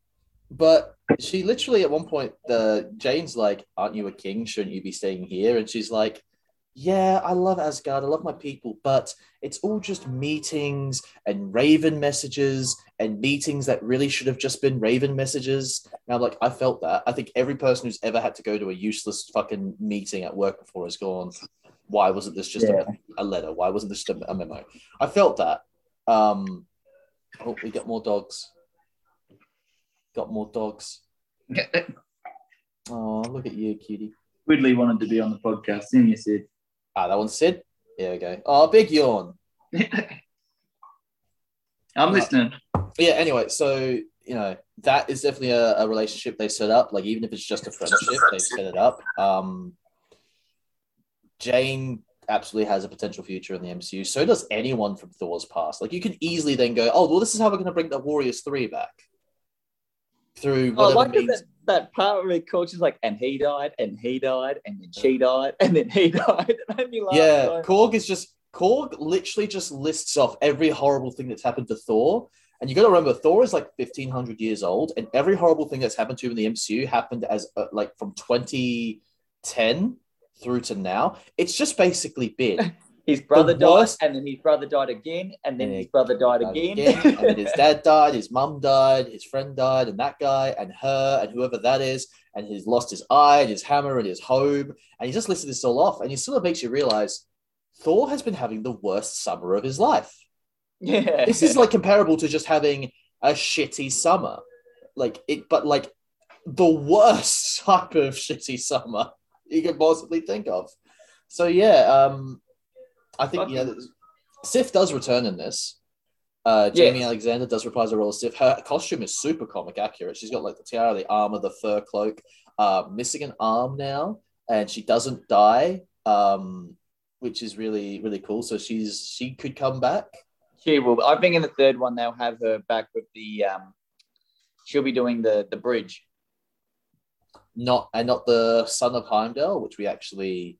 but she literally at one point, the Jane's like, "Aren't you a king? Shouldn't you be staying here?" And she's like, "Yeah, I love Asgard. I love my people, but it's all just meetings and Raven messages and meetings that really should have just been Raven messages." And I'm like, I felt that. I think every person who's ever had to go to a useless fucking meeting at work before has gone. Why wasn't this just Yeah. a, a letter? Why wasn't this just a, a memo? I felt that. Um, oh, we got more dogs. Got more dogs. Oh, look at you, cutie. Woodley wanted to be on the podcast, didn't you, Sid? Ah, that one's Sid. There we go. Oh, big yawn. I'm listening. Yeah, anyway, so, you know, that is definitely a, a relationship they set up. Like, even if it's just a friendship, they set it up. Um, Jane absolutely has a potential future in the MCU. So does anyone from Thor's past. Like, you can easily then go, oh, well, this is how we're going to bring the Warriors 3 back. Through Oh, I like that, means. that, that part where Korg is like, and he died, and he died, and then she died, and then he died. It made laugh. Yeah, Korg is just Korg literally just lists off every horrible thing that's happened to Thor. And you got to remember, Thor is like fifteen hundred years old, and every horrible thing that's happened to him in the MCU happened as uh, like from twenty ten through to now. It's just basically been His brother The died, and then his brother died again, and then Yeah. his brother died died again. again, and then his dad died, his mum died, his friend died, and that guy, and her, and whoever that is, and he's lost his eye, and his hammer, and his home, and he just listed this all off, and he sort of makes you realize Thor has been having the worst summer of his life. yeah. this is like comparable to just having a shitty summer like it but like the worst type of shitty summer you could possibly think of so yeah um i think you know sif does return in this uh jaimie Yeah. alexander does reprise the role of sif her costume is super comic accurate she's got like the tiara the armor the fur cloak uh missing an arm now and she doesn't die um which is really really cool so she's she could come back She will. I think in the third one they'll have her back with the. um She'll be doing the the bridge. not and not the son of Heimdall, which we actually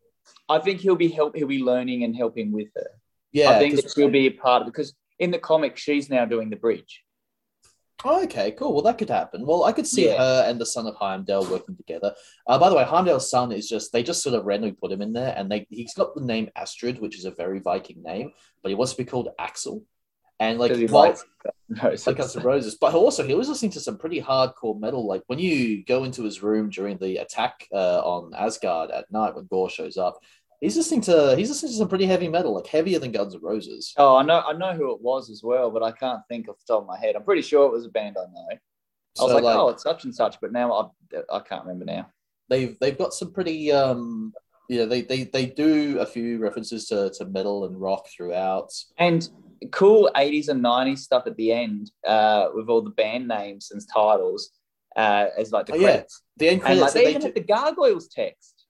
I think he'll be help. He'll be learning and helping with her. yeah. I think that she'll be a part of because in the comic she's now doing the bridge. Oh, okay, cool. Well, that could happen. Well, I could see Yeah. her and the son of Heimdall working together. Uh, by the way, Heimdall's son is just they just sort of randomly put him in there, and they he's got the name Astrid, which is a very Viking name, but he wants to be called Axl. And like, he while- Roses. like Guns N' Roses. But also, he was listening to some pretty hardcore metal. Like when you go into his room during the attack uh, on Asgard at night when Gorr shows up, he's listening to he's listening to some pretty heavy metal, like heavier than Guns N' Roses. Oh, I know. I know who it was as well, but I can't think off the top of my head. I'm pretty sure it was a band I know. I was like, like- oh, it's such and such, but now I, I can't remember now. they've they've got some pretty um you know they they they do a few references to, to metal and rock throughout. And cool 80s and 90s stuff at the end uh, with all the band names and titles uh, as like the Oh, yeah. credits. The end credits like they they even do- had the gargoyles text.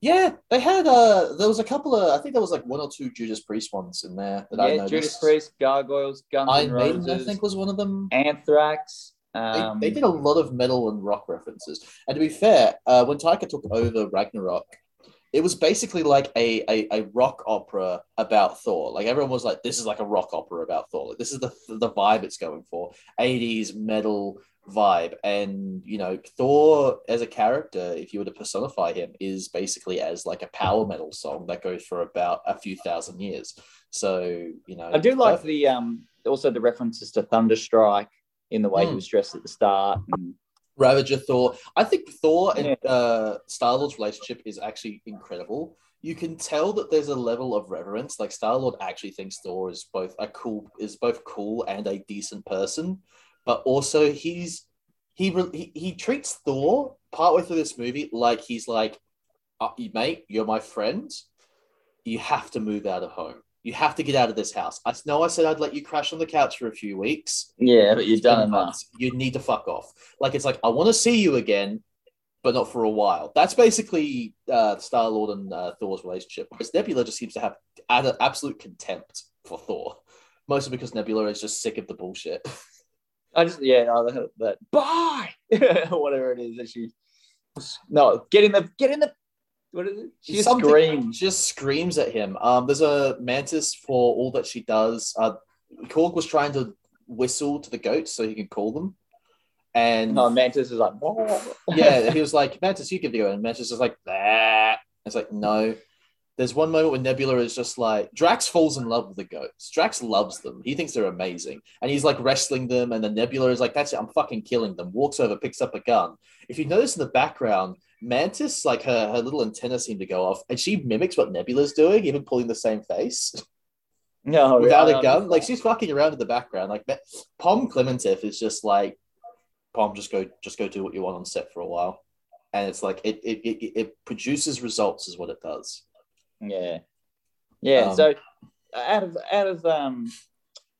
yeah, they had uh there was a couple of I think there was like one or two Judas Priest ones in there that I yeah, noticed. Judas Priest, gargoyles, Guns N' Iron Maiden, Roses, I think was one of them. Anthrax. They, Um, they did a lot of metal and rock references. And to be fair, uh, when Taika took over Ragnarok, it was basically like a, a, a rock opera about Thor. Like everyone was like, this is like a rock opera about Thor. Like, this is the, the vibe it's going for 80s metal vibe. And, you know, Thor as a character, if you were to personify him, is basically as like a power metal song that goes for about a few thousand years. So, you know, I do like perfect. the um, also the references to Thunderstrike in the way he Mm. was dressed at the start. And, Ravager Thor. I think Thor and uh, Star Lord's relationship is actually incredible. You can tell that there's a level of reverence. Like Star Lord actually thinks Thor is both a cool is both cool and a decent person, but also he's he he, he treats Thor partway through this movie like he's like, uh, mate, you're my friend. You have to move out of home. You have to get out of this house. I know I said I'd let you crash on the couch for a few weeks yeah, but you've done enough. You need to fuck off. Like it's like I want to see you again, but not for a while. That's basically uh, Star Lord and uh, Thor's relationship. Whereas Nebula just seems to have ad- absolute contempt for Thor, mostly because Nebula is just sick of the bullshit. I just yeah, that bye whatever it is that she no get in the get in the what is it? She just Something- screams. She just screams at him. Um, there's a mantis for all that she does. Uh, Korg was trying to whistle to the goats so he could call them, and No, Mantis is like, yeah, he was like, Mantis, you give the go. And Mantis is like, that. It's like, no. There's one moment when Nebula is just like, Drax falls in love with the goats. Drax loves them. He thinks they're amazing. And he's like wrestling them. And then Nebula is like, that's it, I'm fucking killing them. Walks over, picks up a gun. If you notice in the background, Mantis, like her, her little antenna seem to go off. And she mimics what Nebula's doing, even pulling the same face no, without a gun. Like she's fucking around in the background. Like Pom Klementieff is just like, Pom, just go, just go do what you want on set for a while, and it's like it it, it, it produces results, is what it does. Yeah, yeah. Um, so, out of out of um,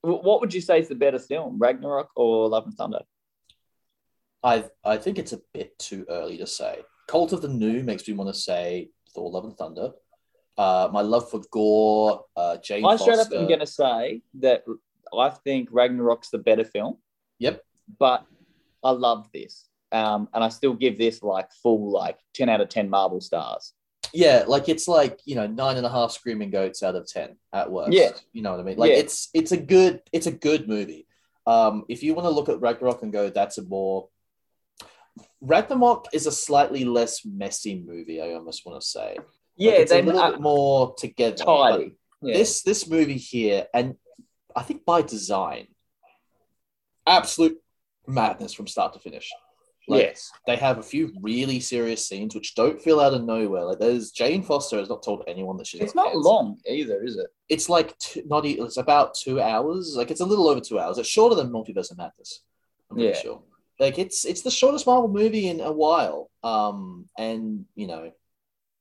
what would you say is the better film, Ragnarok or Love and Thunder? I I think it's a bit too early to say. Cult of the New makes me want to say Thor: Love and Thunder. Uh, my love for Gorr, uh, Jane I straight up am going to say that I think Ragnarok's the better film. Yep. But I love this, um, and I still give this like full like ten out of ten Marvel stars. Yeah, like it's like you know nine and a half screaming goats out of ten at worst. Yeah. you know what I mean. Like Yeah. it's it's a good it's a good movie. Um, if you want to look at Ragnarok and go, that's a more Ragnarok is a slightly less messy movie. I almost want to say. Like, Yeah, it's they a little bit more together. tidy. Yeah. This this movie here, and I think by design, absolute madness from start to finish. Like, yes. they have a few really serious scenes which don't feel out of nowhere. Like there's Jane Foster has not told anyone that she's It's not cancer. long either, is it? It's like two, not it's about two hours. Like it's a little over two hours. It's shorter than Multiverse of Madness. I'm pretty Yeah. sure. Like it's it's the shortest Marvel movie in a while. Um, and you know,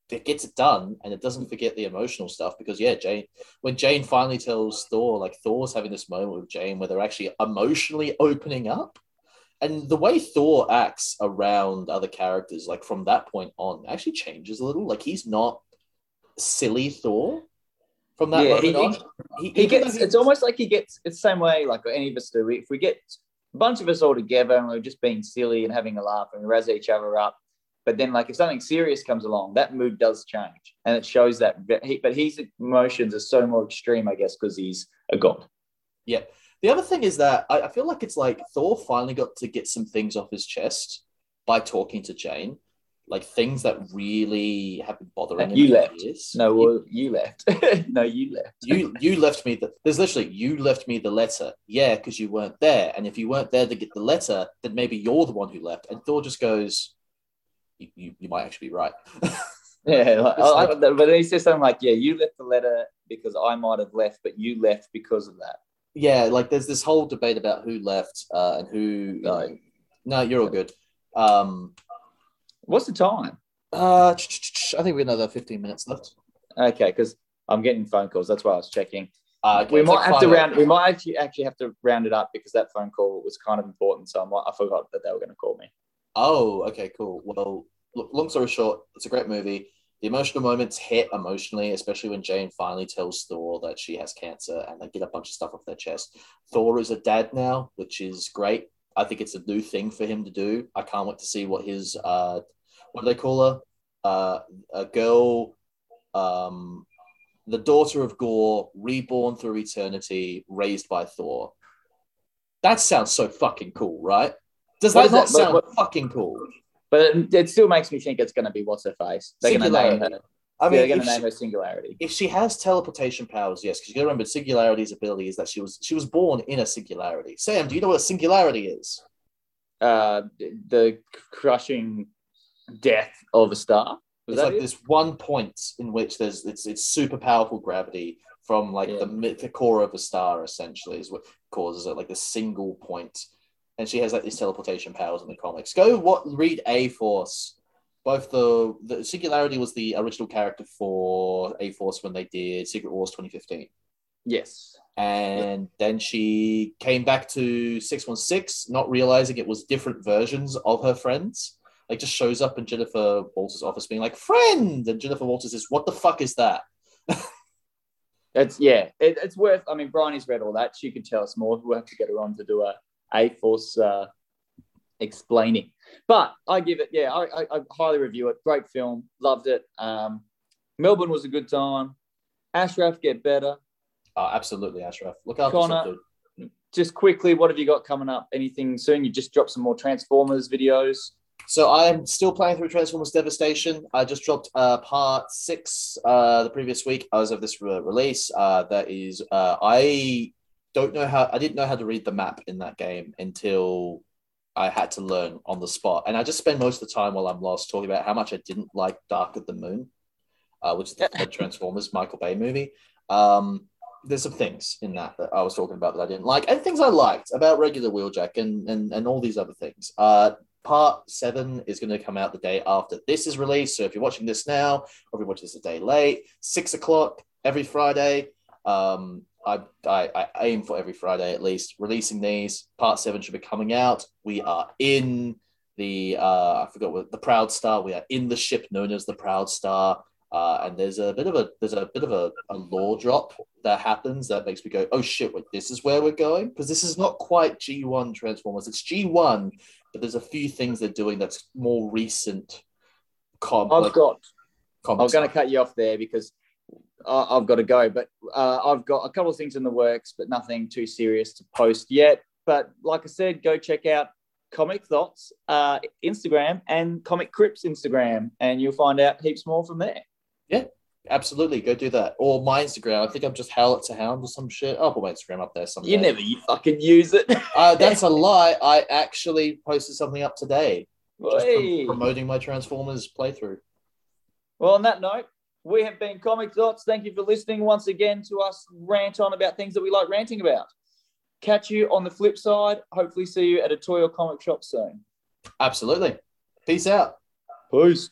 it gets it done, and it doesn't forget the emotional stuff because yeah, Jane. When Jane finally tells Thor, like Thor's having this moment with Jane where they're actually emotionally opening up. And the way Thor acts around other characters, like from that point on, actually changes a little. Like he's not silly Thor from that Yeah, he- on. He, He even gets. It's almost like he gets. It's the same way like any of us do. If we get a bunch of us all together and we're just being silly and having a laugh and we razz each other up, but then like if something serious comes along, that mood does change, and it shows that. He, but his emotions are so more extreme, I guess, because he's a god. Yeah. The other thing is that I, I feel like it's like Thor finally got to get some things off his chest by talking to Jane, like things that really have been bothering him. You left. years. No, well, you left. no, you left. you you left me the there's literally you left me the letter yeah because you weren't there and if you weren't there to get the letter then maybe you're the one who left and thor just goes you, you, you might actually be right Yeah, like, I- like- I- but then he says something like, "Yeah, you left the letter because I might have left, but you left because of that." yeah like there's this whole debate about who left uh, and who you No. know- no you're all good um What's the time? uh i think we have another 15 minutes left Okay, because I'm getting phone calls. That's why I was checking. uh, okay, we might have to round. We might actually actually have to round it up because that phone call was kind of important. So I, might, I forgot that they were going to call me. Oh, okay, cool. Well, look, long story short, it's a great movie. The emotional moments hit emotionally, especially when Jane finally tells Thor that she has cancer and they get a bunch of stuff off their chest. Thor is a dad now, which is great. I think it's a new thing for him to do. I can't wait to see what his uh what do they call her? Uh a girl um the daughter of Gorr, reborn through eternity, raised by Thor. That sounds so fucking cool, right? Does that not sound what- fucking cool? But it, it still makes me think it's going to be what's her face. They're going to name her. I they're mean, going if to name she, her Singularity. if she has teleportation powers, yes, because you got to remember Singularity's ability is that she was she was born in a singularity. Sam, do you know what a singularity is? Uh, the crushing death of a star. Was it's like it? this one point in which there's it's it's super powerful gravity from like Yeah. the the core of a star essentially is what causes it like the single point, and she has like these teleportation powers in the comics. Go what read A Force. Both the the singularity was the original character for A Force when they did Secret Wars 2015. Yes. and then she came back to 616 not realizing it was different versions of her friends like just shows up in jennifer walters office being like friend and jennifer walters says what the fuck is that It's yeah. It, it's worth. I mean, Bryony's read all that. She could tell us more. We'll have to get her on to do a A Force uh, explaining. But I give it, yeah, I, I, I highly review it. Great film, loved it. Um, Melbourne was a good time. Ashraf get better. Oh, absolutely, Ashraf. Look after Connor, yourself, dude. Just quickly, what have you got coming up? Anything soon? You just dropped some more Transformers videos. So I'm still playing through Transformers Devastation. I just dropped uh, part six uh, the previous week as of this re- release. Uh, that is, uh, I don't know how I didn't know how to read the map in that game until I had to learn on the spot, and I just spend most of the time while I'm lost talking about how much I didn't like Dark of the Moon, uh, which is the Transformers Michael Bay movie. Um, there's some things in that that I was talking about that I didn't like, and things I liked about regular Wheeljack and and and all these other things. Uh, part seven is going to come out the day after this is released. So if you're watching this now, or if you're watching this a day late, six o'clock every Friday. Um, I, I, I aim for every Friday at least releasing these. Part seven should be coming out. We are in the uh, I forgot what the Proud Star. We are in the ship known as the Proud Star. Uh, and there's a bit of a there's a bit of a, a law drop that happens that makes me go, oh shit, wait, this is where we're going because this is not quite G1 Transformers. It's G1, but there's a few things they're doing that's more recent. Com- I've like got I'm going to cut you off there because I've got to go. But uh, I've got a couple of things in the works, but nothing too serious to post yet. But like I said, go check out Comic Thoughts uh, Instagram and Comic Crips Instagram, and you'll find out heaps more from there. Yeah, absolutely, go do that. Or my Instagram. I think I'm just Howlett to Hound or some shit. I'll put my Instagram up there someday. You never you fucking use it. Uh, that's a lie. I actually posted something up today, just prom- promoting my Transformers playthrough. Well, on that note, we have been Comic Dots. Thank you for listening once again to us rant on about things that we like ranting about. Catch you on the flip side. Hopefully, see you at a toy or comic shop soon. Absolutely. Peace out. Peace.